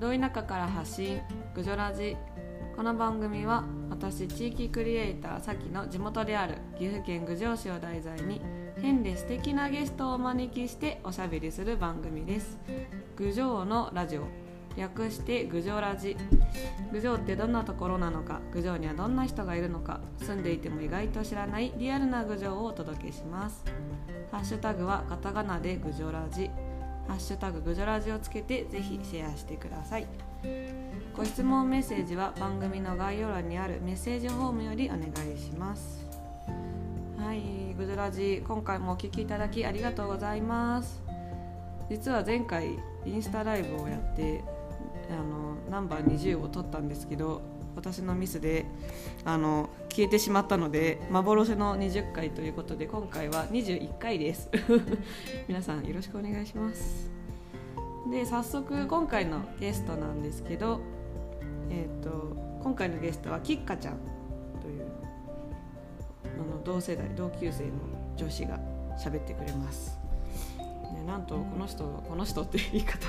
ど田舎から発信グジョラジこの番組は私地域クリエイターさきの地元である岐阜県郡上市を題材に変で素敵なゲストをお招きしておしゃべりする番組です。郡上のラジオ。略して郡上ラジ。郡上ってどんなところなのか郡上にはどんな人がいるのか住んでいても意外と知らないリアルな郡上をお届けします。ハッシュタグはカタカナで郡上ラジ。ハッシュタググジョラジをつけてぜひシェアしてください。ご質問メッセージは番組の概要欄にあるメッセージフォームよりお願いします。はいグジョラジ今回もお聞きいただきありがとうございます。実は前回インスタライブをやってあのナンバー20を撮ったんですけど私のミスであの消えてしまったので幻の20回ということで今回は21回です。皆さんよろしくお願いします。で早速今回のゲストなんですけどえっ、ー、と今回のゲストはきっかちゃんというあの同世代同級生の女子が喋ってくれます。ね、なんとこの人この人って言い方。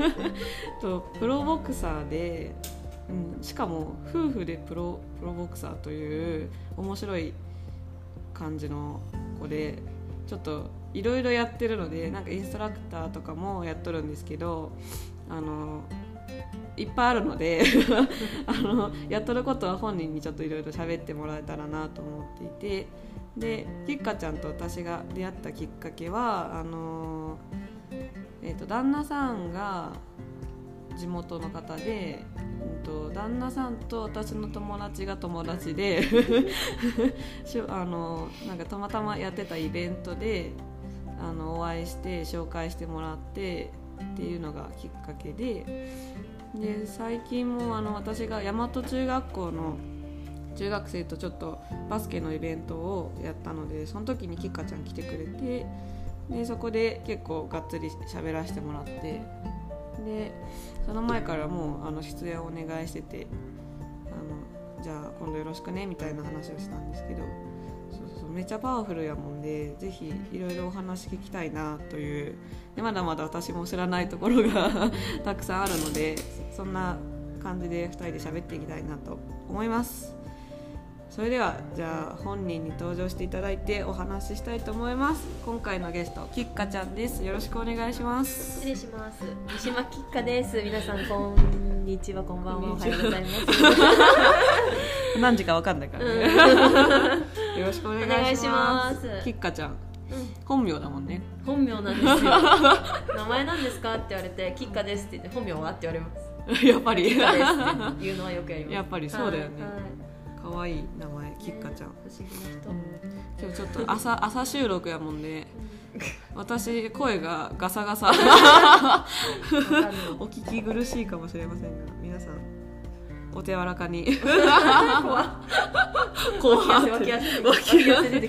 とプロボクサーでうん、しかも夫婦でプロプロボクサーという面白い感じの子でちょっといろいろやってるのでなんかインストラクターとかもやっとるんですけどあのいっぱいあるので あのやっとることは本人にちょっといろいろ喋ってもらえたらなと思っていてできっかちゃんと私が出会ったきっかけはあの、えーと旦那さんが地元の方で、うんと、旦那さんと私の友達が友達で あのなんかたまたまやってたイベントであのお会いして紹介してもらってっていうのがきっかけでで最近もあの私が大和中学校の中学生とちょっとバスケのイベントをやったのでその時にきっかちゃん来てくれてでそこで結構がっつり喋らせてもらってでその前からもうあの出演をお願いしててあのじゃあ今度よろしくねみたいな話をしたんですけどそうそうめっちゃパワフルやもんでぜひいろいろお話聞きたいなというでまだまだ私も知らないところが たくさんあるのでそんな感じで2人で喋っていきたいなと思います。それではじゃあ本人に登場していただいてお話ししたいと思います。今回のゲストきっかちゃんです。よろしくお願いします。失礼します。三島きっかです。皆さんこんにちはこんばんは。おはようございます。何時かわかんないからね、よろしくお願いします。きっかちゃん。本名だもんね。本名なんですよ。名前なんですか？って言われて「きっかです」って言って「本名は?」って言われます。やっぱり。いうのはよくやります。やっぱりそうだよね、はいはい可愛い名前きっかちゃん、今日ちょっと朝 朝収録やもんで、私声がガサガサ。お聞き苦しいかもしれませんが皆さんお手柔らかに。怖い脇汗脇汗出て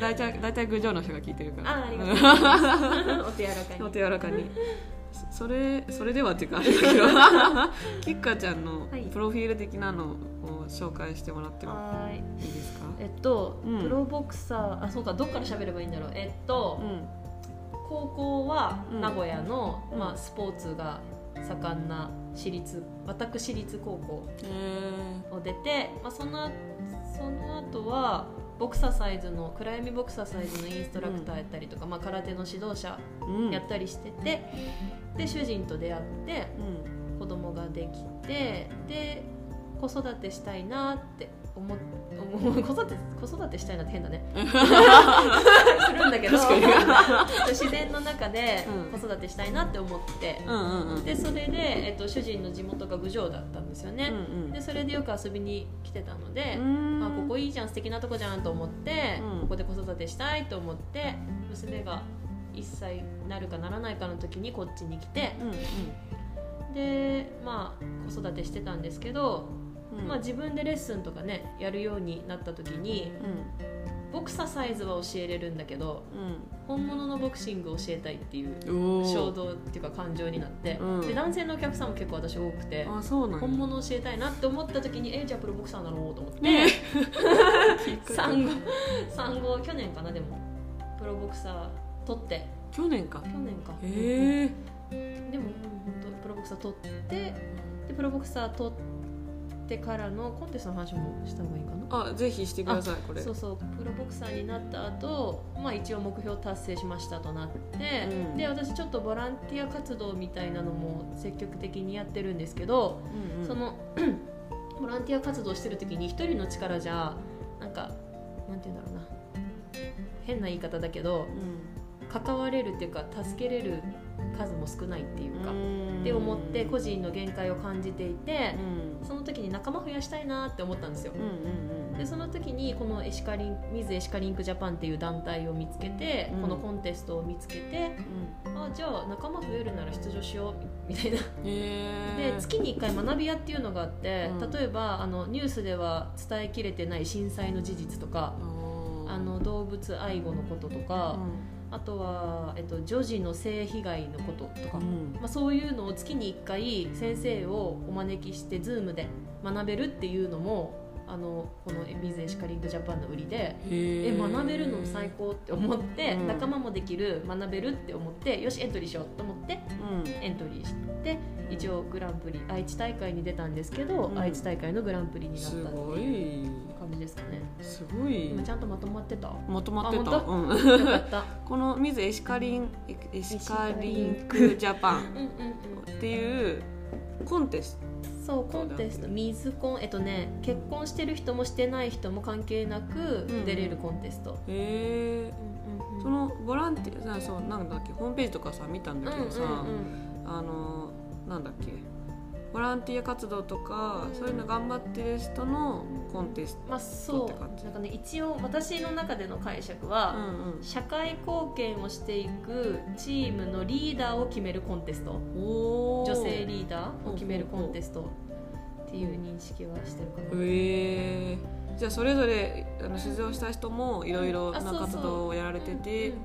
大体大体郡上の人が聞いてるから。あありがとうございます。お手柔らかに。お手柔らかに。それそれではっていうか あれだけど。きっかちゃんのプロフィール的なのを紹介してもらってもい。いですか？えっと、うん、プロボクサーあそうかどっから喋ればいいんだろう。えっと、うん、高校は名古屋の、うん、まあ、スポーツが盛んな私立私立高校を出て、まあ、そのその後はボクササイズの暗闇ボクササイズのインストラクターやったりとか、うん、まあ、空手の指導者やったりしてて、うん、で主人と出会って、うん、子供ができてで子育てしたいなって思子育て子育てしたいなって変だね。するんだけど。自然の中で子育てしたいなって思って、うん、でそれで、えっと、主人の地元が郡上だったんですよね、うんうん、でそれでよく遊びに来てたので、あここいいじゃん素敵なとこじゃんと思って、うん、ここで子育てしたいと思って娘が1歳なるかならないかの時にこっちに来て、うんうん、でまあ子育てしてたんですけどまあ、自分でレッスンとかねやるようになった時に、ボクササイズは教えれるんだけど、本物のボクシングを教えたいっていう衝動っていうか感情になって、で男性のお客さんも結構私多くて本物教えたいなって思った時にえじゃあプロボクサーなろうと思って、産後産後去年かなでもプロボクサー取って。去年か。去年か。へえでも本当プロボクサー取ってでプロボクサー取ってからのコンテストの話もした方がいいかな？あぜひしてくださいこれ。そうそう。プロボクサーになった後、まあ一応目標達成しましたとなって、うん。で私ちょっとボランティア活動みたいなのも積極的にやってるんですけど、うんうん。その ボランティア活動してる時に一人の力じゃなんかなんて言うんだろうな。変な言い方だけど関われるっていうか助けれる数も少ないっていうか、うん。って思って個人の限界を感じていてう、ん。その時に仲間増やしたいなって思ったんですよ。うんうんうんでその時にこのエシカリン水エシカリンクジャパンっていう団体を見つけて、うん。このコンテストを見つけてあじゃあ仲間増えるなら出場しようみたいな。でー。月に1回学び屋っていうのがあって、うん。例えばあのニュースでは伝えきれてない震災の事実とかあの動物愛護のこととか、あとは、えっと、女児の性被害のこととか、うん。まあ、そういうのを月に1回先生をお招きして Zoom で学べるっていうのもあのこの水エシカリングジャパンの売りでえ学べるの最高って思って、うん。仲間もできる学べるって思ってよしエントリーしようと思ってうん。エントリーして一応グランプリ愛知大会に出たんですけど、うん。愛知大会のグランプリになったすってごいう。い感じですかね。すごい。今ちゃんとまとまってた？まとまってた。うん。この水エシカリンエシカリンク。ジャパン。うんうんうん。っていうコンテスそうコンテスト。水コンえっとね結婚してる人もしてない人も関係なくうん。出れるコンテスト、トへえ。うんうんうん。そのボランティアさそうなんだっけ？ホームページとかさ見たんだけどさ、うんうんうん。あのなんだっけ？ボランティア活動とか、うんそういうの頑張ってる人のコンテスまあそう。って感じ？なんかね一応私の中での解釈ト、は、うん社会貢献をしていくチームのリーダーを決めるコンテスト。女性リーダーを決めるコンテスト。っていう認識はしてるかな、へえじゃあそれぞれあの出場した人もいろいろな活動をやられててうん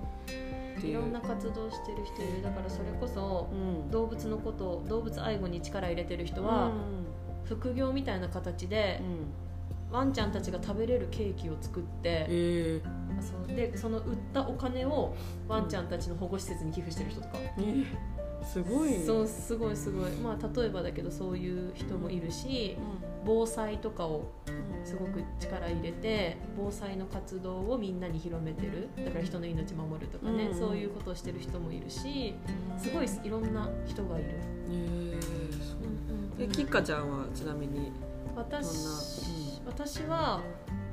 っていう。いろんな活動してる人いる。だからそれこそうん。動物のこと動物愛護に力入れてる人は、副業みたいな形でワンちゃんたちが食べれるケーキを作ってえあそうでその売ったお金をワンちゃんたちの保護施設に寄付してる人とか、ー、えすごいそうすごいすごい。まあ例えばだけどそういう人もいるし防災とかをうん。すごく力入れて防災の活動をみんなに広めてる。だから人の命守るとかね、うん。そういうことをしてる人もいるしすごいいろんな人がいる、えー、そう。できっかちゃんはちなみに私私は、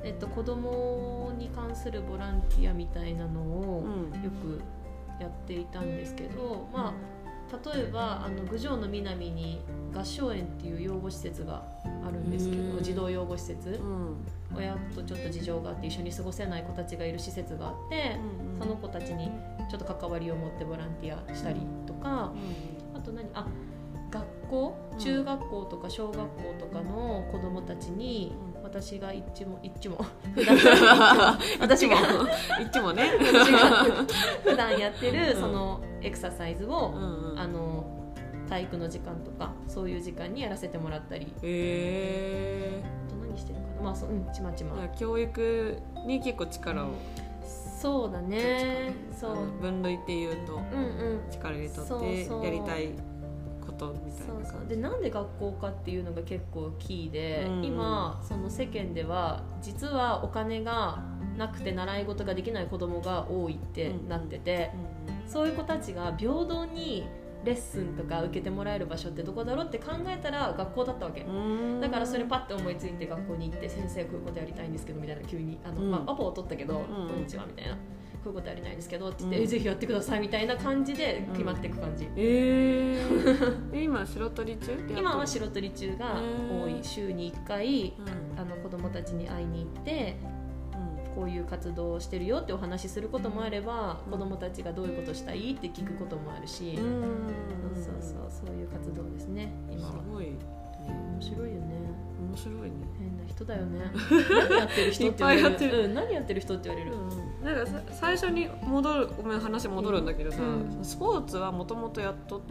えっと、子供に関するボランティアみたいなのをうん。よくやっていたんですけど、まあ、例えばあの郡上の南に合唱園っていう養護施設があるんですけど児童養護施設うん。親とちょっと事情があって一緒に過ごせない子たちがいる施設があってその子たちにちょっと関わりを持ってボランティアしたりとかあと何あ学校？うん。中学校とか小学校とかの子どもたちにうん私が一も一も。普段私がいつも。ね。私が普段やってるうん。そのエクササイズを、うんうん。あの体育の時間とかそういう時間にやらせてもらったり。へあと何してるかな。まあそううんちまちま。え教育に結構力をそうだね。そう。分類っていうとうんうん。力入れとってやりたいことみたいそうな感じ。そうでなんで学校かっていうのが結構キーで、うん。うん今その世間では実はお金がなくて習い事ができない子供が多いってなってて、そういう子たちが平等にレッスンとか受けてもらえる場所ってどこだろうって考えたら学校だったわけ、うん。だからそれパッて思いついて学校に行って先生こういうことやりたいんですけどみたいな急にあの、うん。まあ、アポを取ったけど、ん。こんにちはみたいなこういうことやりたいんですけどって言って、うん。えぜひやってくださいみたいな感じで決まっていく感じ、えー、え今白鳥中？今は白鳥中が多い。週に1回うん。あの子供たちに会いに行ってこういう活動をしてるよってお話しすることもあれば、うん。子供たちがどういうことしたいって聞くこともあるし、うん。うんそうそうそういう活動ですね今は。すごい。ね面白いよね面白いね。変な人だよね。何やってる人って言われる。る。うん、何やってる人って言われる、なんかさ最初に戻るごめん話戻るんだけどさ、うん。スポーツはもともとやっとっ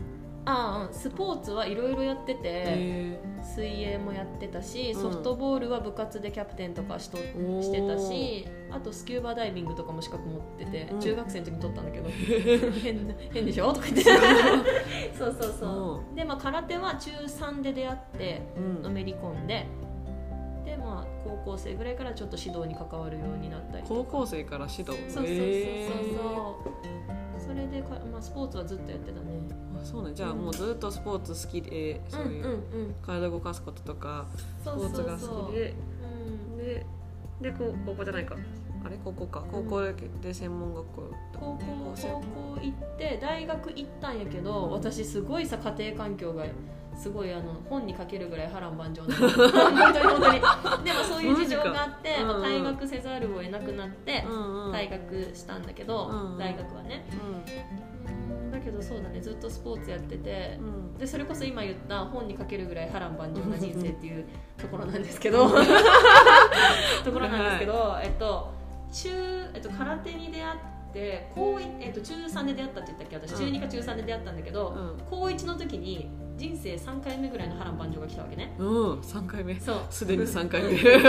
ああスポーツはいろいろやってて水泳もやってたしソフトボールは部活でキャプテンとかしとしてたしあとスキューバダイビングとかも資格持ってて、うん、中学生の時に取ったんだけど 変変でしょ？とか言って。そうそうそう。でまあ空手は中3で出会ってのめり込んで、でまあ高校生ぐらいからちょっと指導に関わるようになったり高校生から指導？そうそうそうそう。そうそれでか、まあ、スポーツはずっとやってたね。あそうね。じゃあもうずっとスポーツ好きで、そういう体動かすこととかスポーツが好きで。でで高高校じゃないか。あれ？高校か。高校で専門学校高校高校行って大学行ったんやけど私すごいさ家庭環境がすごいあの本に書けるぐらい波乱万丈な。本当に本当に。でもそういう事情があって、まあ、退学せざるを得なくなって退学したんだけど、大学はね、だけどそうだね。ずっとスポーツやってて、でそれこそ今言った本に書けるぐらい波乱万丈な人生っていうところなんですけど。ところなんですけどえっと中、えっと、空手に出会って高えっと、中3で出会ったって言ったっけ？私中2か中3で出会ったんだけど、高1の時に人生3回目ぐらいの波乱万丈が来たわけね。うん3回目。そう。すでに3回目。で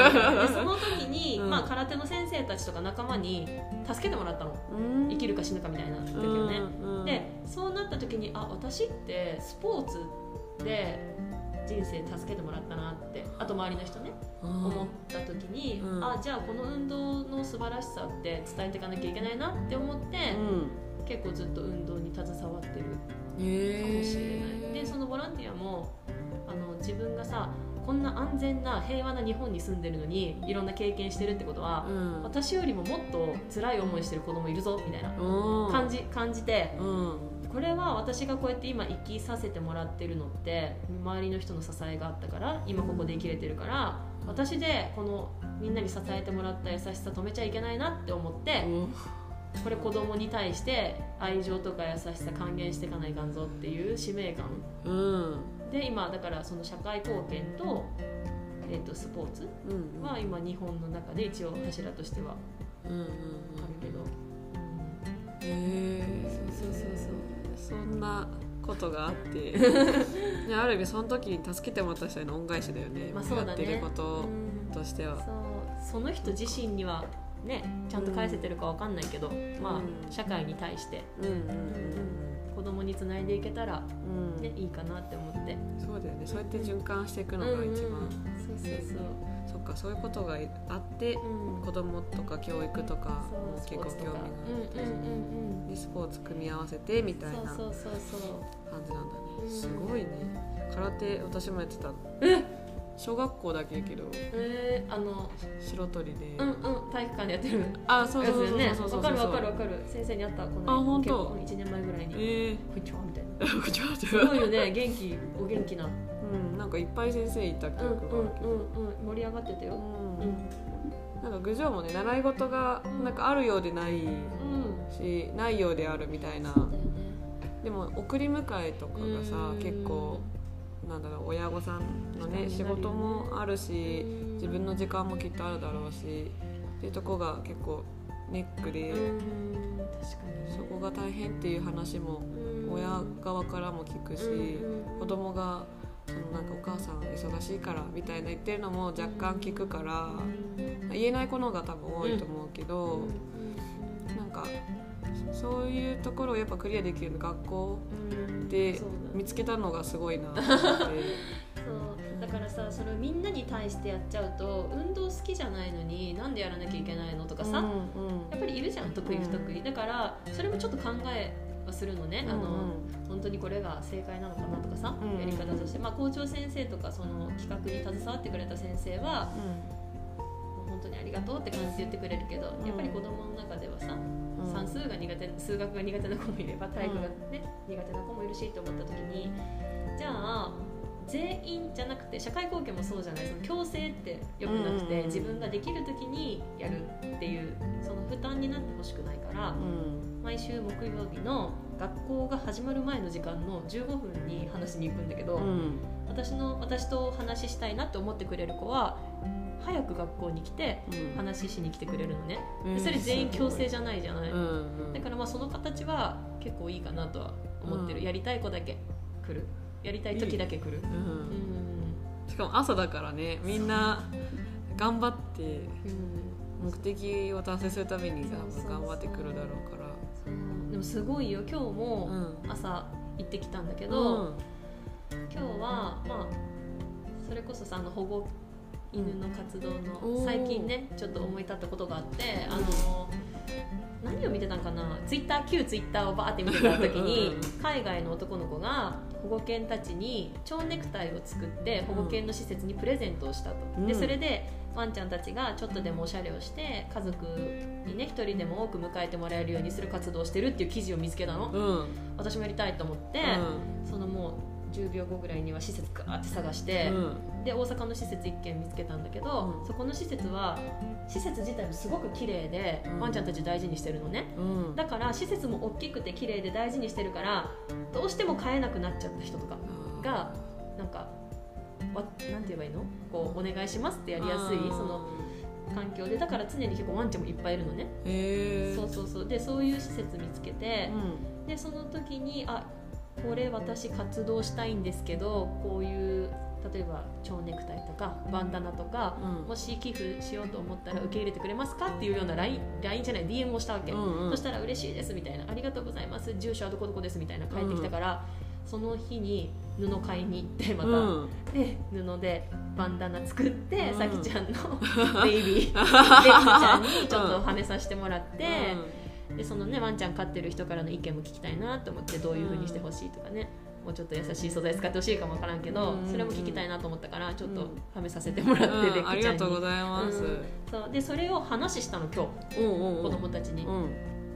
その時に、うん、まあ、空手の先生たちとか仲間に助けてもらったの、うん、生きるか死ぬかみたいな時をね、うん、でそうなった時にあ私ってスポーツで人生助けてもらったなってあと周りの人ね。思った時に、あじゃあこの運動の素晴らしさって伝えていかなきゃいけないなって思って、結構ずっと運動に携わってるかもしれない。でそのボランティアもあの自分がさこんな安全な平和な日本に住んでるのにいろんな経験してるってことは、うん、私よりももっと辛い思いしてる子供いるぞみたいな感じ感じて、うん、これは私がこうやって今生きさせてもらってるのって周りの人の支えがあったから今ここで生きれてるから私でこのみんなに支えてもらった優しさ止めちゃいけないなって思って。うんこれ子供に対して愛情とか優しさ還元していかないかんぞっていう使命感、うん、で今だからその社会貢献と,、えー、とスポーツは今日本の中で一応柱としてはあるけど、へえそうそうそうそう。そんなことがあって。ある意味その時に助けてもらった人への恩返しだよね,、まあ、そうだね。やってることとしては、そう。その人自身にはねちゃんと返せてるかわかんないけど、まあ社会に対して、うんうんうん子供につないでいけたら、ねいいかなって思って。そうだよね。そうやって循環していくのが一番、そうそうそう。そっかそういうことがあって、うん、子供とか教育とかも結構興味があって、スポーツ組み合わせてみたいな感じなんだね。すごいね。空手私もやってた。え小学校だけやけどえー、あの白鳥で。うんうん体育館でやってる。あそうそうそうそうそうそうわかるわかるわかる先生に会ったこのあ本当1年前ぐらいにええー、こんにちはみたいなこんにちはすごいよね元気お元気なうんなんかいっぱい先生いた記憶があるけど、うんうんうん盛り上がってたようん、うんなんか郡上もね習い事がなんかあるようでないし、うん、ないようであるみたいな、ね、でも送り迎えとかがさ結構なんだろう親御さんのね仕事もあるし自分の時間もきっとあるだろうしっていうとこが結構ネックでそこが大変っていう話も親側からも聞くし子供がそのなんかお母さん忙しいからみたいな言ってるのも若干聞くから言えない子のが多分多いと思うけどなんかそういうところをやっぱクリアできる学校で見つけたのがすごいなって。そう。だからさそれをみんなに対してやっちゃうと運動好きじゃないのになんでやらなきゃいけないのとかさ、うんうん、やっぱりいるじゃん得意不得意、うん、だからそれもちょっと考えはするのね、うんうん、あの本当にこれが正解なのかなとかさ、うん。うん、やり方として、まあ、校長先生とかその企画に携わってくれた先生は、うん、本当にありがとうって感じで言ってくれるけど、やっぱり子供の中ではさ、算数が苦手数学が苦手な子もいれば体育がね、苦手な子もいるしと思った時にじゃあ全員じゃなくて社会貢献もそうじゃないその強制ってよくなくて、自分ができる時にやるっていうその負担になってほしくないから、毎週木曜日の学校が始まる前の時間の15分に話しに行くんだけど、私の私と話したいなって思ってくれる子は早く学校に来て話しに来てくれるのね、うん、それ全員強制じゃないじゃない、うんうん、だからまあその形は結構いいかなとは思ってる、やりたい子だけ来る。やりたい時だけ来る。しかも朝だからねみんな頑張ってう。ん目的を達成するために頑張ってくるだろうから。でもすごいよ。今日もうん。朝行ってきたんだけうど、ん。今日はまあそれこそさあの保護犬の活動の最近ねちょっと思い立ったことがあってあの何を見てたんかな？ツイッター旧ツイッターをバーって見てた時にうん海外の男の子が保護犬たちに蝶ネクタイを作って保護犬の施設にプレゼントをしたと、うん。でそれでワンちゃんたちがちょっとでもおしゃれをして家族にね一人でも多く迎えてもらえるようにする活動をしてるっていう記事を見つけたの。うん。私もやりたいと思って、そのもう10秒後ぐらいには施設ガーって探して、うん。で大阪の施設1軒見つけたんだけど、うん。そこの施設は施設自体もすごく綺麗で、うん。ワンちゃんたち大事にしてるのね。うん。だから施設も大きくて綺麗で大事にしてるからどうしても飼えなくなっちゃった人とかがなんかわなんて言えばいいの？こうお願いしますってやりやすいその環境で。だから常に結構ワンちゃんもいっぱいいるのね、そうそうそう。でそういう施設見つけて、うん。でその時にあこれ私活動したいんですけどこういう例えば蝶ネクタイとかバンダナとか、うん。もし寄付しようと思ったら受け入れてくれますか？っていうような LINE, LINE じゃない DM をしたわけ、うんうん。そしたら嬉しいですみたいな。ありがとうございます。住所はどこどこですみたいな返ってきたから、その日に布買いに行ってまた、うん。で布でバンダナ作って、うん。さきちゃんの ベイビー ベイビーちゃんにちょっとはめさせてもらって、でそのねワンちゃん飼ってる人からの意見も聞きたいなと思ってどういうふうにしてほしいとかね、もうちょっと優しい素材使ってほしいかもわからんけど、うん。それも聞きたいなと思ったからちょっとうん。はめさせてもらって、うん。ありがとうご。ざいます。うんそう。でそれを話したの今日うんうんうん。子供たちに、うん。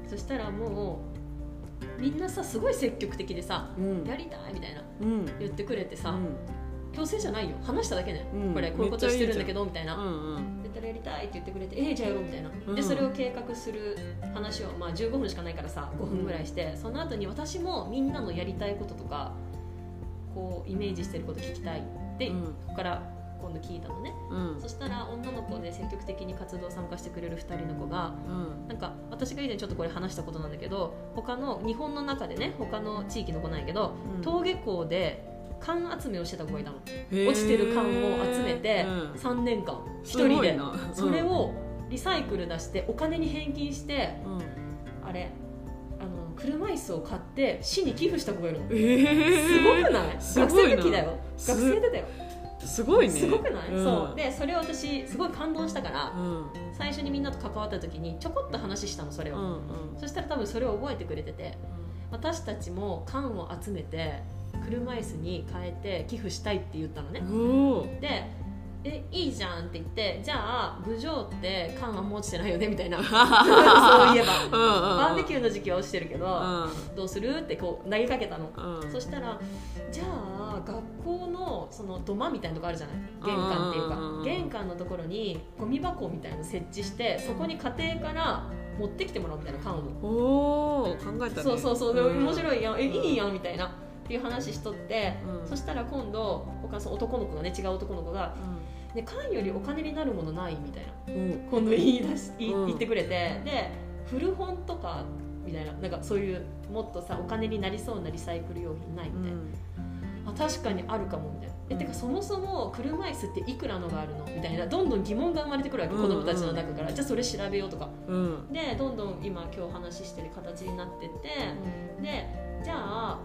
そしたらもうみんなさすごい積極的でさうん。やりたいみたいなうん。言ってくれてさ、うん強制じゃないよ。話しただけね、うん。これこういうことしてるんだけどみたいな、うんうん。絶対やりたいって言ってくれてえー、じゃあやろうみたいな、うん。でそれを計画する話を、まあ、15分しかないからさ5分ぐらいして、その後に私もみんなのやりたいこととかこうイメージしてること聞きたいって、うん。ここから今度聞いたのね。うん。そしたら女の子で積極的に活動参加してくれる2人の子がうん。なんか私が以前ちょっとこれ話したことなんだけど他の日本の中でね他の地域の子なんやけど、うん。登下校で缶集めをしてた子がいたの。落ちてる缶を集めてうん。3年間1す人でそれをリサイクル出してお金に返金してうん。あれあの車椅子を買って市に寄付した子がいるの。えすごくない？学生の時だよ。す学生でだよ。すごいね。すごくない、うん。そう。でそれを私すごい感動したからうん。最初にみんなと関わった時にちょこっと話したのそれを、うんうん。そしたら多分それを覚えてくれてて私たちも缶を集めて車椅子に変えて寄付したいって言ったのね、でえいいじゃんって言ってじゃあ郡上って缶あんま落ちてないよねみたいな。そういえば。バーベキューの時期は落ちてるけど、どうするってこう投げかけたの、うん。そしたらじゃあ学校のその土間みたいなとこあるじゃない？玄関っていうか、うん。うんうん玄関のところにゴミ箱みたいなの設置してそこに家庭から持ってきてもらうみたいな缶を。おお考えたね。そうそうそう、面白いやん。えいいやんみたいなっていう話しとって、うん。そしたら今度他の男の子がね違う男の子が「ね缶よりお金になるものない?」みたいなうん。今度言い出し言ってくれてで古本とかみたいななんかそういうもっとさお金になりそうなリサイクル用品ないみたいな、あ確かにあるかもみたいな。えてかそもそも車椅子っていくらのがあるのみたいなどんどん疑問が生まれてくるわけ、うん。子供たちの中から。じゃあそれ調べようとか。うん。でどんどん今今日話してる形になってって、でじゃあ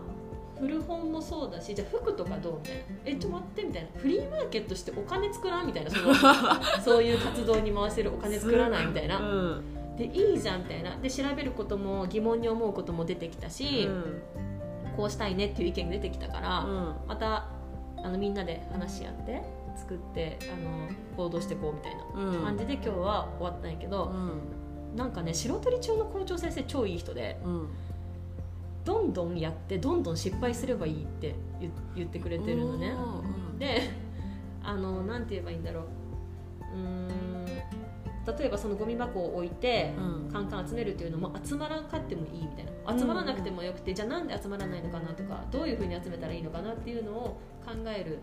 もそうだしじゃあ服とかどうみたいな。えちょっと待ってみたいな。フリーマーケットしてお金作らんみたい。なそのそういう活動に回せるお金作らないみたいな。うん。でいいじゃんみたいな。で調べることも疑問に思うことも出てきたし、うん。こうしたいねっていう意見が出てきたから、うん。またあのみんなで話し合って作ってあの行動していこうみたいなうん。感じで今日は終わったんやけど、うん。なんかね白鳥中の校長先生超いい人でうんどんどんやってどんどん失敗すればいいって言言ってくれてるのね。うんであのなんて言えばいいんだろう。うーん例えばそのゴミ箱を置いてうん。カンカン集めるっていうのも集まらんかってもいいみたいな。集まらなくてもよくて、じゃあなんで集まらないのかなとかどういうふうに集めたらいいのかなっていうのを考える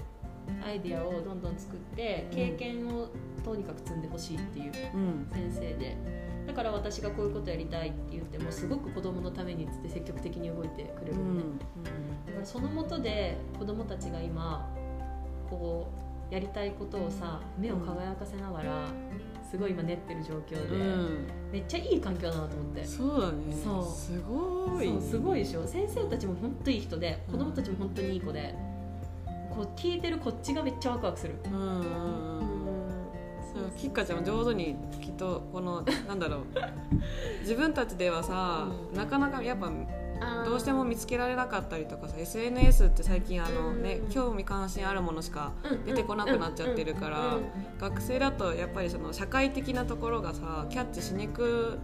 アイディアをどんどん作って経験をとにかく積んでほしいっていううん。先生でだから私がこういうことやりたいって言ってもすごく子供のためにっつって積極的に動いてくれうるのね、んからそのもとで子供たちが今こうやりたいことをさ目を輝かせながらすごい今練ってる状況で、うん。めっちゃいい環境だなと思って。そうだね。そう。すごい。そうすごいでしょ。先生たちも本当いい人で子供たちも本当にいい子で、こう聞いてるこっちがめっちゃワクワクする、うんうんうんそうキッカちゃんも上手にきっとこのなんだろう。自分たちではさ、うん。なかなかやっぱどうしても見つけられなかったりとかさ SNS って最近あの、ねうん。興味関心あるものしかうん。出てこなくなっちゃってるからうん。うん。学生だとやっぱりその社会的なところがさキャッチしにく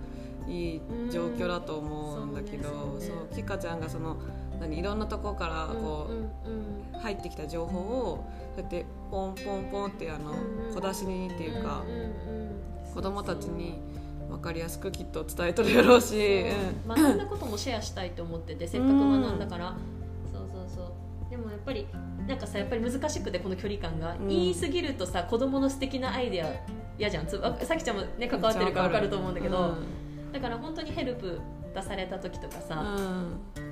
い状況だと思うんだけど、うん。そうね。ねそうキッカちゃんがその何いろんなところからこう、入ってきた情報をそうやってポンポンポンってあのうん小出しにっていうかんんうん。子供たちに分かりやすくきっと伝えとるやろうし、う。ん。学んだこともシェアしたいと思ってて せっかく学んだから、そうそうそう。でもやっぱりなんかさやっぱり難しくてこの距離感が、うん言い過ぎるとさ子供の素敵なアイデア嫌じゃん。さきちゃんもね関わってるから分かると思うんだけど、だから本当にヘルプ出された時とかうん。さ、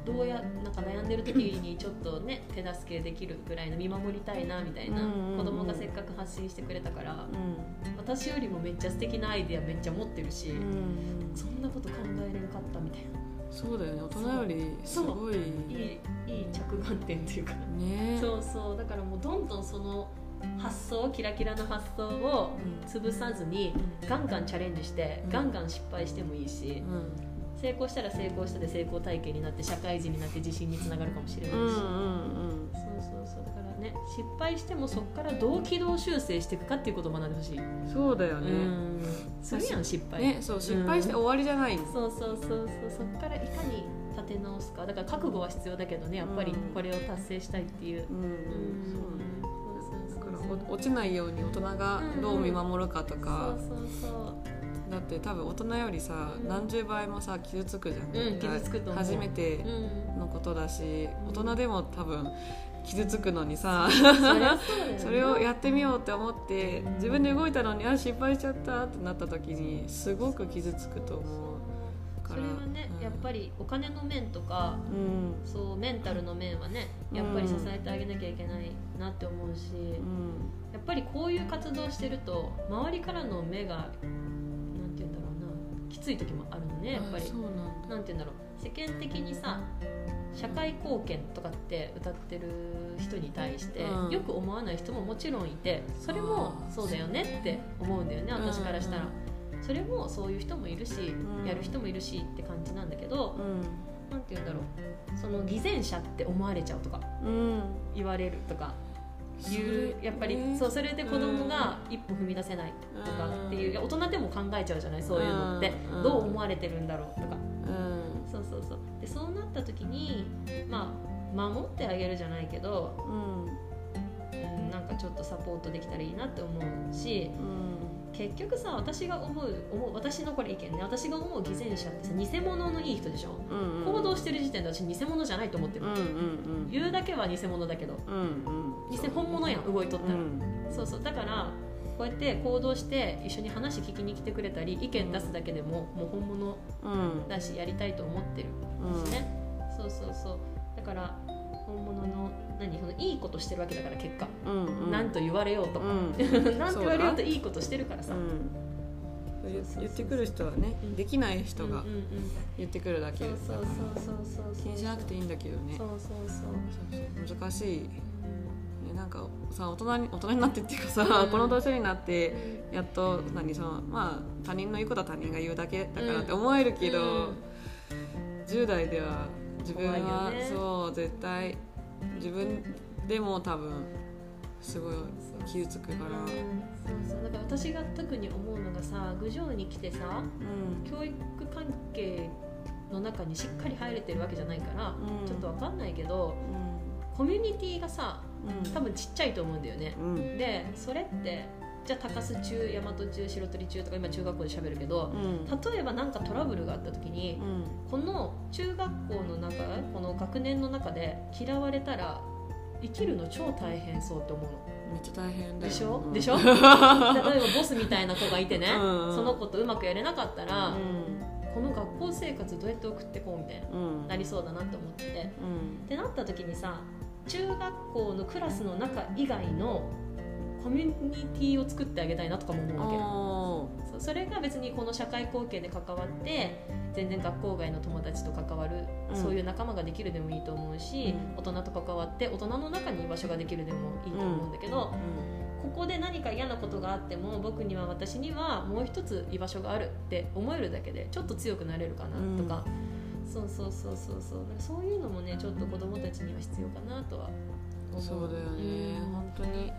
どうやなんか悩んでる時にちょっとね手助けできるぐらいの見守りたいなみたいな、うんうんうん。子供がせっかく発信してくれたから、うん。私よりもめっちゃ素敵なアイデアめっちゃ持ってるし、うんうんそんなこと考えれんかったみたいな。そうだよね。大人よりすごい。いいいい着眼点っていうか、ね。そうそう。だからもうどんどんその発想キラキラの発想を潰さずにガンガンチャレンジして、うん。ガンガン失敗してもいいし、うん成功したら成功したで成功体験になって社会人になって自信につながるかもしれないし、うんうんうん。そうそうそう。だからね失敗してもそこからどう軌道修正していくかっていうことを学んでほしい、そうだよね、うん。するやん失敗、ねそう失敗して終わりじゃない。んそうそうそうそう。そこからいかに立て直すか。だから覚悟は必要だけどねやっぱりこれを達成したいっていう、うん、うん。そうねそうそうそう。だからお落ちないように大人がどう見守るかとか、そうそうそうだって多分大人よりさ、うん何十倍もさ傷つくじゃん、うん傷つくと初めてうん。のことだし、うん大人でも多分傷つくのにさ、うだよね。それをやってみようって思ってうん自分で動いたのにあ失敗しちゃったってなった時にすごく傷つくと思うから。それはね、うん。やっぱりお金の面とかうん。そうメンタルの面はねやっぱり支えてあげなきゃいけないなって思うし、うん。やっぱりこういう活動してると周りからの目がきつい時もあるのねやっぱり。あそうなんだ。なんて言うんだろう。世間的にさ社会貢献とかって歌ってる人に対して、うん。よく思わない人ももちろんいてそれもそうだよねって思うんだよね私からしたら、うんそれもそういう人もいるし、うん。やる人もいるしって感じなんだけど、うなんて言うんだろう。その偽善者って思われちゃうとかんうん。言われるとかいうやっぱり、ね。そうそれで子供が一歩踏み出せないとかっていう、大人でも考えちゃうじゃない？そういうのって、うん。どう思われてるんだろうとか。うん。そうそうそう。でそうなった時にまあ守ってあげるじゃないけど、うん。うん、なんかちょっとサポートできたらいいなって思うしうん結局さ私が思う思う私のこれ意見ね。私が思う偽善者ってさ偽物のいい人でしょ、うん行動してる時点で私偽物じゃないと思ってる、うんうん言うだけは偽物だけど。うんうん。偽本物やん動いとったら、うん。そうそう。だからこうやって行動して一緒に話聞きに来てくれたり意見出すだけでももう本物うんだしやりたいと思ってる。うん。しね、そうそうそう。だから本物の何そのいいことしてるわけだから結果、うんうん。なんと言われようと、うん。なんと言われようといいことしてるからさ、うん。言言ってくる人はねうんできない人が言ってくるだけそうでそうそうそうそうそう。気にしなくていいんだけどね。そうそうそう難しい。ねなんかさ大人に大人になってっていうかさ、うん。この年になってやっと何そのまあ他人の言うことは他人が言うだけだからって思えるけど、うん。10代では自分は、よね。そう絶対自分でも多分すごい傷つくから、うんそうそうだから私が特に思うのがさ郡上に来てさうん。教育関係の中にしっかり入れてるわけじゃないから、うん。ちょっとわかんないけどコミュニティがさうん。多分ちっちゃいと思うんだよね。でそれってじゃあ高須中大和中白鳥中とか今中学校で喋るけどうん。例えば何かトラブルがあった時にうん。この中学校の中この学年の中で嫌われたら生きるの超大変そうって思うの。めっちゃ大変だよ。でしょ、うん。でしょ？例えばボスみたいな子がいてね、うん。その子とうまくやれなかったら、うん。この学校生活どうやって送ってこうみたいな、うん。なりそうだなと思ってて。うん。ってなった時にさ中学校のクラスの中以外のコミュニティを作ってあげたいなとかも思うわけ。それが別にこの社会貢献で関わって全然学校外の友達と関わる、うん。そういう仲間ができるでもいいと思うし、うん。大人と関わって大人の中に居場所ができるでもいいと思うんだけど、ここで何か嫌なことがあっても僕には私にはもう一つ居場所があるって思えるだけでちょっと強くなれるかなとか、そうそうそうそうそう。そういうのもねちょっと子供たちには必要かなとはそうだよね。うん本当に。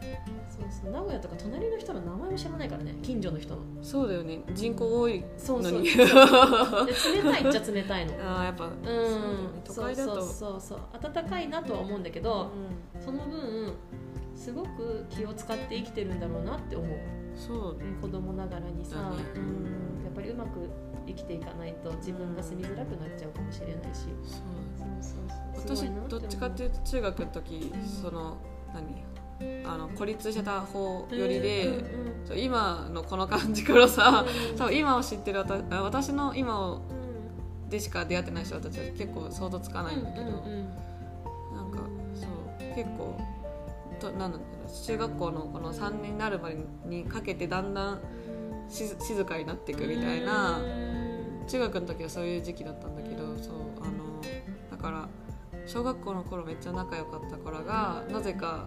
そうそう。名古屋とか隣の人の名前も知らないからね。近所の人の。そうだよね。人口多いそうそう。の にで冷たいっちゃ冷たいの。あーやっぱうん。そうね。都会だと。そうそうそう。そう暖かいなとは思うんだけど、その分すごく気を使って生きてるんだろうなって思う。うんそううん子供ながらにさ、だね。うん。やっぱりうまく生きていかないと自分が住みづらくなっちゃうかもしれないし、そうそうそうそう私どっちかっていうと中学の時その何？あの孤立してた方よりで、うんうん今のこの感じからさ、うんそう今を知ってる私の今をうん。でしか出会ってない人たちは結構想像つかないんだけど、うんうんうん。なんかそう結構となんだろう中学校のこの3年になるまでにかけてだんだんし静かになっていくみたいな中学の時はそういう時期だったんだけどそうあのだから小学校の頃めっちゃ仲良かった子らがなぜか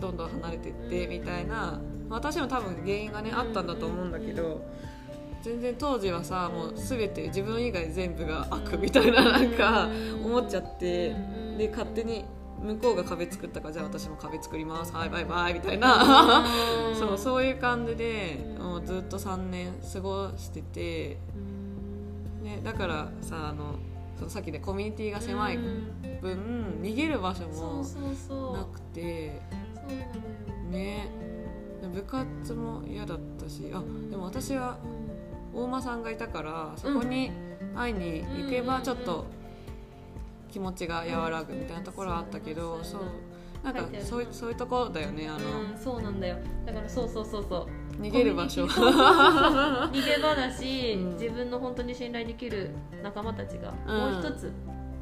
どんどん離れてってみたいな私も多分原因がねあったんだと思うんだけど全然当時はさもう全て自分以外全部が悪みたいななんか思っちゃってで勝手に向こうが壁作ったからじゃあ私も壁作りますはいバイバイみたいな。そうそういう感じでもうずっと3年過ごしてて、ね、だからさあのそのさっきねコミュニティが狭い分逃げる場所もなくて。ね。部活も嫌だったし。あでも私は大間さんがいたからそこに会いに行けばちょっと気持ちが和らぐみたいなところはあったけどそう。なんかそういうそういうところだよねあの。うんそうなんだよ。だからそうそうそうそう。逃げる場所。逃げ場だし、うん。自分の本当に信頼できる仲間たちがうんもう一つ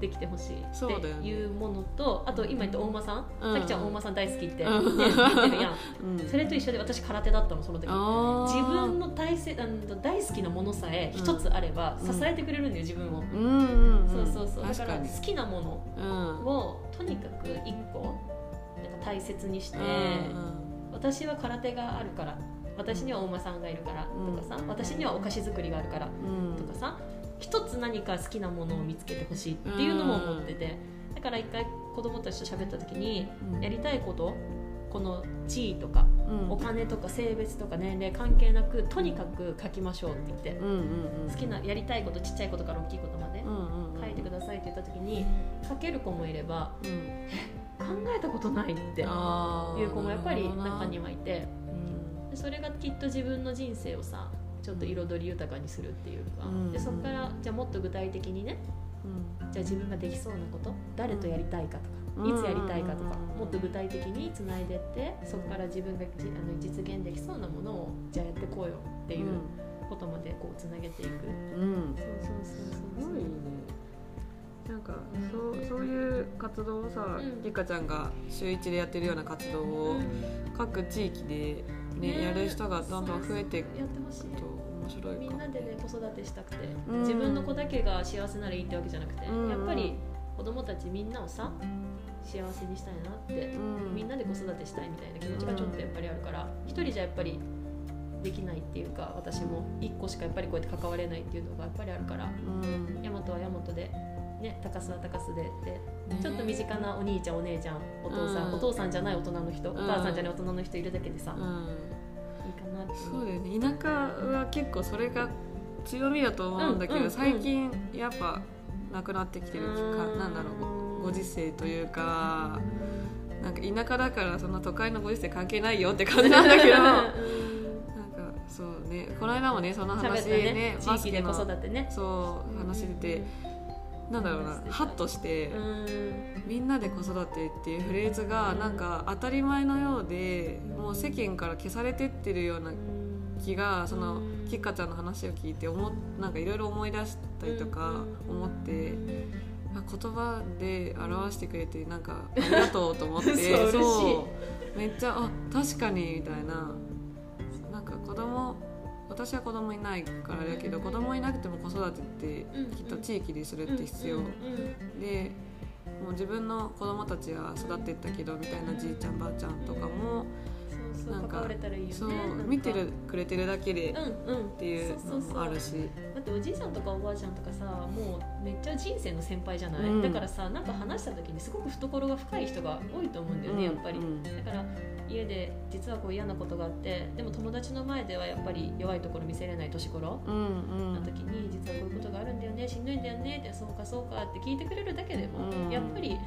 できてほしいっていうものと、あと今言った大間さん、うん。さきちゃん大間さん大好きって、ねうん言ってるやん。うん。それと一緒で私空手だったのその時。自分の大切あの大好きなものさえ一つあればうん。支えてくれるんだよ自分を、うんそうそうそう。だから好きなものうん。をとにかく一個なんか大切にして、うん私は空手があるから私には大間さんがいるからうんとかさ、私にはお菓子作りがあるからうん。とかさ一つ何か好きなものを見つけてほしいっていうのも思っててだから一回子供たちと喋った時にうん。やりたいことこの地位とかうん。お金とか性別とか年齢関係なくとにかく書きましょうって言って好きなやりたいことちっちゃいことから大きいことまで書いてくださいって言った時に書ける子もいればうん。考えたことないっていう子もやっぱり中にはいてそれがきっと自分の人生をさちょっと彩り豊かにするっていうか、うん。でそこからじゃあもっと具体的にねうん。じゃあ自分ができそうなこと誰とやりたいかとか、うん。いつやりたいかとか、うんもっと具体的につないでってそこから自分がじあの実現できそうなものをじゃあやってこうよっていうことまでこうつなげていく、うん。そうそうそうそうすごいね。なんかそうそういう活動をさ、うん。ゆかちゃんが週一でやってるような活動を各地域で、ねね。やる人がどんどん増えていくと面白いかも。みんなでね子育てしたくて、うん。自分の子だけが幸せならいいってわけじゃなくて、うん。やっぱり子供たちみんなをさ幸せにしたいなって、うん。みんなで子育てしたいみたいな気持ちがちょっとやっぱりあるから一人じゃやっぱりできないっていうか私も一個しかやっぱりこうやって関われないっていうのがやっぱりあるからうん。大和は大和で。ね、高須は高須でで、ね。ちょっと身近なお兄ちゃんお姉ちゃんお父さん、うん。お父さんじゃない大人の人、ん。お母さんじゃない大人の人いるだけでさ、うんいいかなってそうだよね。田舎は結構それが強みだと思うんだけど、最近やっぱなくなってきてるかうん。なんだろうご時世というかなんか田舎だからそんな都会のご時世関係ないよって感じなんだけどなんかそうねこの間もねその話ねね。地域で子育てね。そう話してて、なんだろうなハッとして、うん。みんなで子育てっていうフレーズがなんか当たり前のようでもう世間から消されてってるような気がそのうん。きっかちゃんの話を聞いて思なんかいろいろ思い出したりとか思って。あ言葉で表してくれてなんか ありがとうと思ってそうめっちゃあ確かにみたいな。なんか子供私は子供いないからだけど子供いなくても子育てってきっと地域でするって必要。でもう自分の子供たちは育ってったけどみたいなじいちゃんばあちゃんとかもなんかそう見てるくれてるだけでっていうのもあるし。だっておじいさんとかおばあちゃんとかさもうめっちゃ人生の先輩じゃない、うん、だからさなんか話した時にすごく懐が深い人が多いと思うんだよね、やっぱり、だから家で実はこう嫌なことがあってでも友達の前ではやっぱり弱いところ見せれない年頃の時に実はこういうことがあるんだよねしんどいんだよねってそうかそうかって聞いてくれるだけでも、やっぱり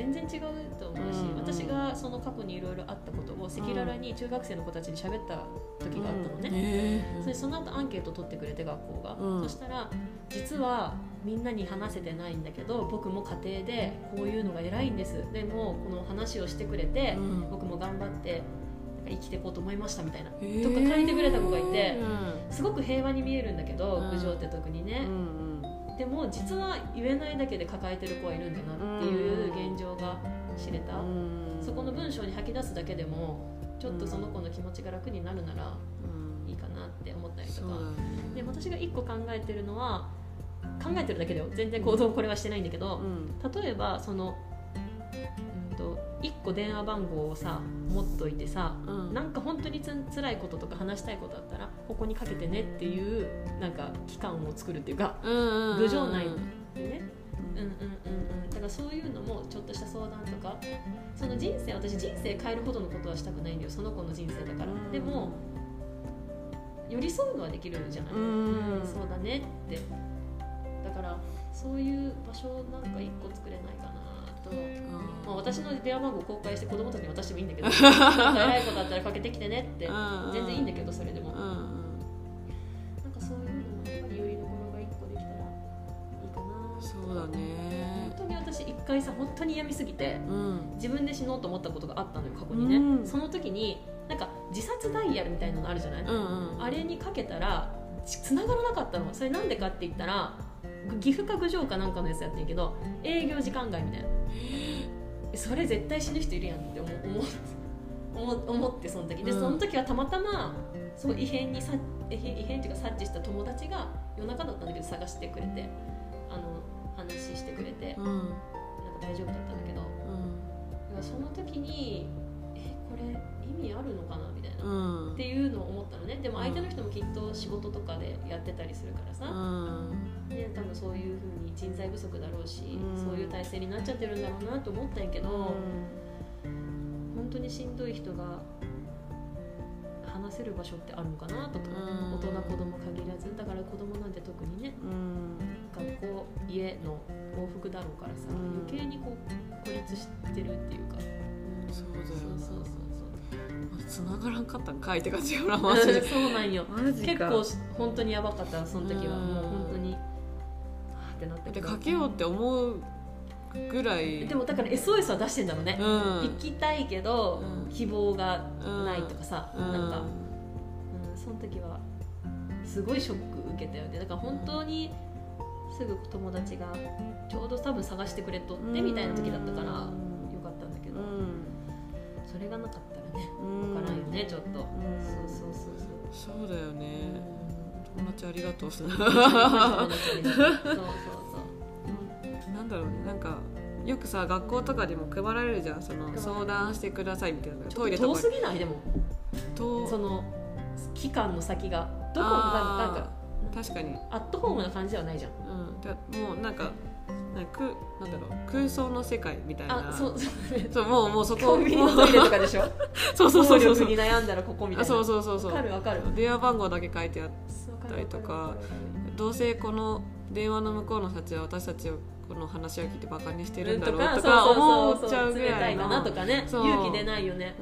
全然違うと思うし、うん。うん、私がその過去にいろいろあったことを赤裸々に中学生の子たちに喋った時があったのね、うん。えー、それその後アンケート取ってくれて学校が、うん、そしたら実はみんなに話せてないんだけど僕も家庭でこういうのが偉いんです。でもこの話をしてくれて、うん、僕も頑張って生きていこうと思いましたみたいな、えー、とか書いてくれた子がいて、すごく平和に見えるんだけど郡上って特にね。うんでも実は言えないだけで抱えてる子はいるんだなっていう現状が知れた、そこの文章に吐き出すだけでもちょっとその子の気持ちが楽になるならいいかなって思ったりとか、で私が一個考えてるのは考えてるだけで全然行動これはしてないんだけど、例えばそのと1個電話番号をさ持っといてさ、うん、なんか本当につ辛いこととか話したいことあったらここにかけてねっていうなんか期間を作るっていうか、郡上内でね。うんうんうんうん。だからそういうのもちょっとした相談とかその人生私人生変えるほどのことはしたくないんだよ。その子の人生だから、うん、でも寄り添うのはできるじゃない、うん、そうだねって。だからそういう場所なんか一個作れないかなと、まあ、私の電話番号公開して子供たちに渡してもいいんだけど なんか偉いことあったらかけてきてねって全然いいんだけどそれでも、なんかそういうのもやっぱりよりどころが一個できたらいいかなそうだね。本当に私一回さ本当に病みすぎて、うん、自分で死のうと思ったことがあったのよ過去にね、うん、その時になんか自殺ダイヤルみたいなのあるじゃない、うんうん、あれにかけたら繋がらなかったの。それなんでかって言ったら岐阜か郡上かなんかのやつやってんけど営業時間外みたいなそれ絶対死ぬ人いるやんって思思思ってその時。で、その時はたまたまそう異変にさ異変異変っていうか察知した友達が夜中だったんだけど探してくれてあの話してくれて、うん、なんか大丈夫だったんだけど、うん、その時にも相手の人もきっと仕事とかでやってたりするからさ、ね、多分そういうふうに人材不足だろうし、そういう体制になっちゃってるんだろうなと思ったんやけど、本当にしんどい人が話せる場所ってあるのかなとか、大人子供限らずだから子供なんて特にね、学校家の往復だろうからさ、余計にこう孤立してるっていうか、そうだよそうそうそう繋がらんかったんかいって感じよな マジで。そうなんよ。結構本当にやばかったその時は。もう本当にってなってでかけようって思うぐらい。でもだから SOS は出してんだろうね、うん、行きたいけど、うん、希望がないとかさ、うん、なんか、うん、その時はすごいショック受けたよね。だから本当にすぐ友達がちょうど多分探してくれとってみたいな時だったからよかったんだけど、それがなかった。らね分からんよねちょっと、そうそうそうそう。そうだよね、友達ありがとう。そうそうそう。なんだろうねなんかよくさ学校とかでも配られるじゃん。その相談してくださいみたいな。トイレとか。遠すぎない？でも。とその期間の先が。どこなんか確かに。アットホームな感じではないじゃん、うん、もうなんかなんかなんだろう空想の世界みたいな。そうそうもうもうそこ。コンビニのトイレとかでしょ？そう。そうそうそうに悩んだらここみたいなそうそうそうそう。わかるわかる電話番号だけ書いてあったりとか。どうせこの電話の向こうの人たちは私たちをこの話を聞いてバカにしてるんだろうとか思っちゃうぐらいのなとかね。勇気出ないよね、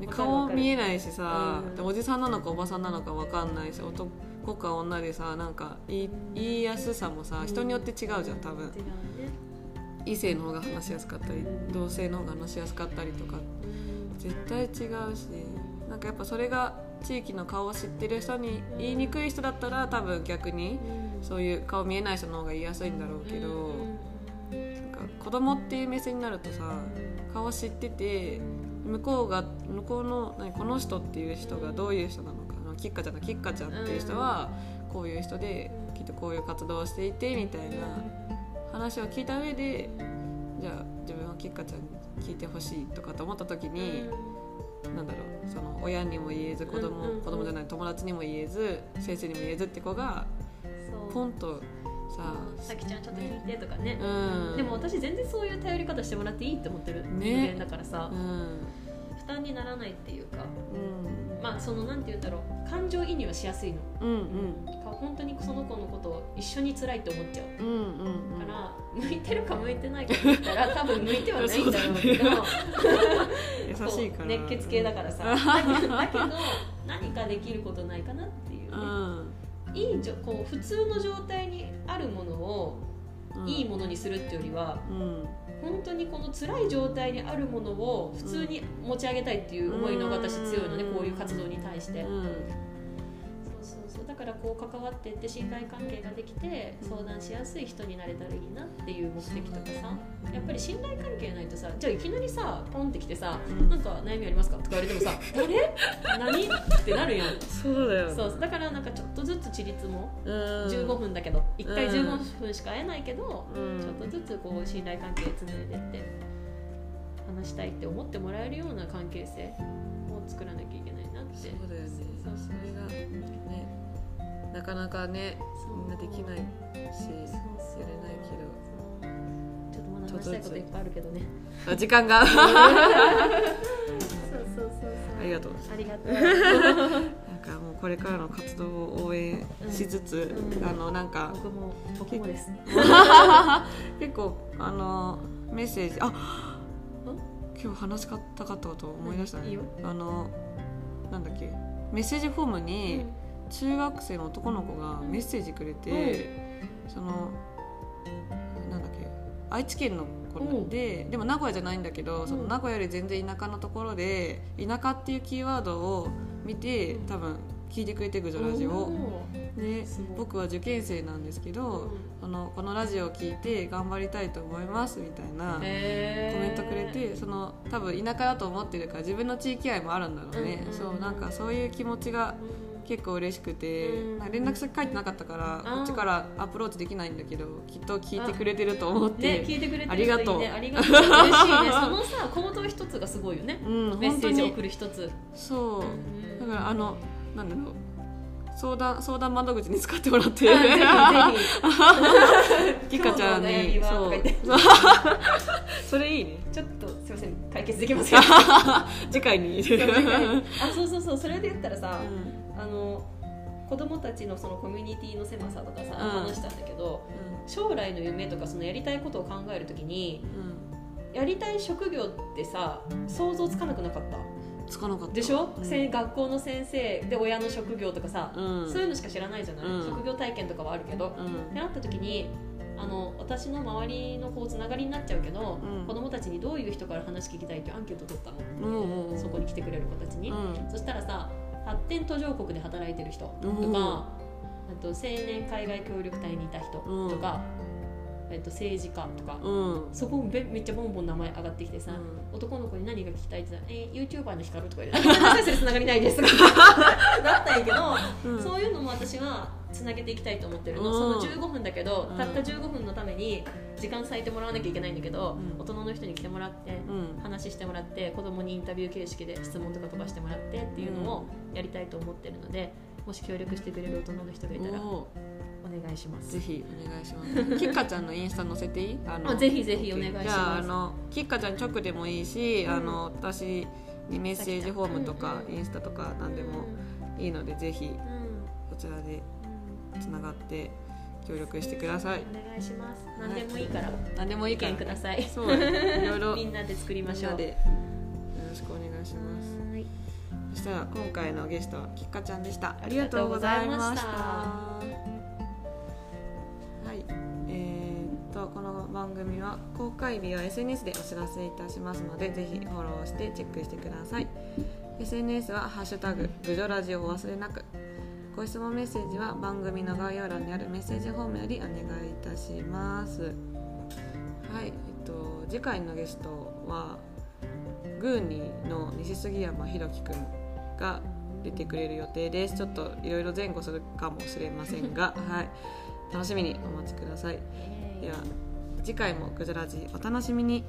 うん、顔見えないしさ、うん、おじさんなのかおばさんなのか分かんないし男か女でさなんか言い言いやすさもさ人によって違うじゃん多分、異性の方が話しやすかったり同性の方が話しやすかったりとか。絶対違うし。なんかやっぱそれが地域の顔を知ってる人に言いにくい人だったら多分逆にそういう顔見えない人の方が言いやすいんだろうけど、なんか子供っていう目線になるとさ顔知ってて向こうが向こうの何この人っていう人がどういう人なのかなキッカちゃんのキッカちゃんっていう人はこういう人できっとこういう活動をしていてみたいな話を聞いた上でじゃあ自分はキッカちゃんに聞いてほしいとかと思った時に。なんだろうその親にも言えず子供、うんうん、子供じゃない友達にも言えず先生にも言えずって子がポンとさあさきちゃんちょっと聞いてとかね、うん、でも私全然そういう頼り方してもらっていいって思ってる人間だからさ、ねうん、負担にならないっていうか、うん、まあそのなんて言うんだろう感情移入はしやすいの、うんうん、本当にその子のことを一緒に辛いって思っちゃう,、うんうんうん、から向いてるか向いてないかって言ったら多分向いてはないんだろうけど。優しいから。熱血系だからさ。だけど何かできることないかなっていうね、いいじょこう普通の状態にあるものをいいものにするっていうよりは、うん、本当にこの辛い状態にあるものを普通に持ち上げたいっていう思いの私強いのね、こういう活動に対して。うんだからこう関わってって信頼関係ができて相談しやすい人になれたらいいなっていう目的とかさやっぱり信頼関係ないとさじゃあいきなりさポンってきてさ「なんか悩みありますか?」とか言われてもさ「あれ？何?」ってなるやん。そうだよ。そうだからなんかちょっとずつ自立も15分だけど1回15分しか会えないけどちょっとずつこう信頼関係つないでって話したいって思ってもらえるような関係性を作らなきゃいけないなって。そうだよね。そう。それがねなかなかねみんなできないしやれないけど。ちょっとまだ話したいこといっぱいあるけどね。あ時間が。そう。そうそうありがとう。ありがとう。なんかもうこれからの活動を応援しつつ、うん、あのなんか僕も僕もです。結構あのメッセージあ今日話しかったかったこと思い出したね、いいあのなんだっけメッセージフォームに、うん中学生の男の子がメッセージくれて、うん、そのなんだっけ愛知県の子で、でも名古屋じゃないんだけど、その名古屋より全然田舎のところで田舎っていうキーワードを見て多分聞いてくれてグジョラジオで僕は受験生なんですけど、うん、のこのラジオを聞いて頑張りたいと思いますみたいなコメントくれてその多分田舎だと思ってるから自分の地域愛もあるんだろうね、うん、そうなんかそういう気持ちが結構嬉しくて、うん、連絡先書いてなかったからこっちからアプローチできないんだけどきっと聞いてくれてると思って、ね、聞いてくれてるありがとう、ありがとう。嬉しいね。そのさ行動一つがすごいよね、うん、メッセージ送る一つ。そう、だからあのなんだろう。相談相談窓口に使ってもらって。キ カちゃんに。そう。それいいね。ちょっとすいません。解決できません。次回に。あそうそうそう。それで言ったらさ、うん、あの子供たちのそのコミュニティの狭さとかさ、うん、話したんだけど、うん、将来の夢とかそのやりたいことを考えるときに、やりたい職業ってさ想像つかなくなかった？つかなかった。でしょ、うん、学校の先生で親の職業とかさ、うん、そういうのしか知らないじゃない、うん、職業体験とかはあるけど、ってなった時にあの私の周りのこうつながりになっちゃうけど、うん、子供たちにどういう人から話聞きたいっていうアンケート取ったの、うんうん、そこに来てくれる子たちに、そしたらさ発展途上国で働いてる人とか、あと青年海外協力隊にいた人とか、えっと、政治家とか、うん、そこめめっちゃボンボン名前上がってきてさ、うん、男の子に何が聞きたいって言ったら「えー、YouTuber の光る?」とか言って「ごめんなさいそれつながりないです」とかだったんやけど、うん、そういうのも私はつなげていきたいと思ってるの、その15分だけど、たった15分のために時間割いてもらわなきゃいけないんだけど、大人の人に来てもらって、話してもらって子供にインタビュー形式で質問とか飛ばしてもらってっていうのをやりたいと思ってるのでもし協力してくれる大人の人がいたら。お願いします。ぜひお願いします。きっかちゃんのインスタ載せていい？あのぜひぜひお願いします。じゃああのきっかちゃん直でもいいし、うん、あの私にメッセージフォームとか、インスタとか何でもいいので、ぜひこちらでつながって協力してください。お願いします。何でもいいから、何でもいいから。ください。そう。いろいろみんなで作りましょう。よろしくお願いします。そしたら今回のゲストはきっかちゃんでした。ありがとうございました。とこの番組は公開日は SNS でお知らせいたしますのでぜひフォローしてチェックしてください。SNS は「ハッシュタググジョラジ」をお忘れなくご質問メッセージは番組の概要欄にあるメッセージフォームよりお願いいたします。はいえっと次回のゲストはグーニーの西杉山弘樹くんが出てくれる予定です。ちょっといろいろ前後するかもしれませんが、はい、楽しみにお待ちください。では次回もグジョラジお楽しみに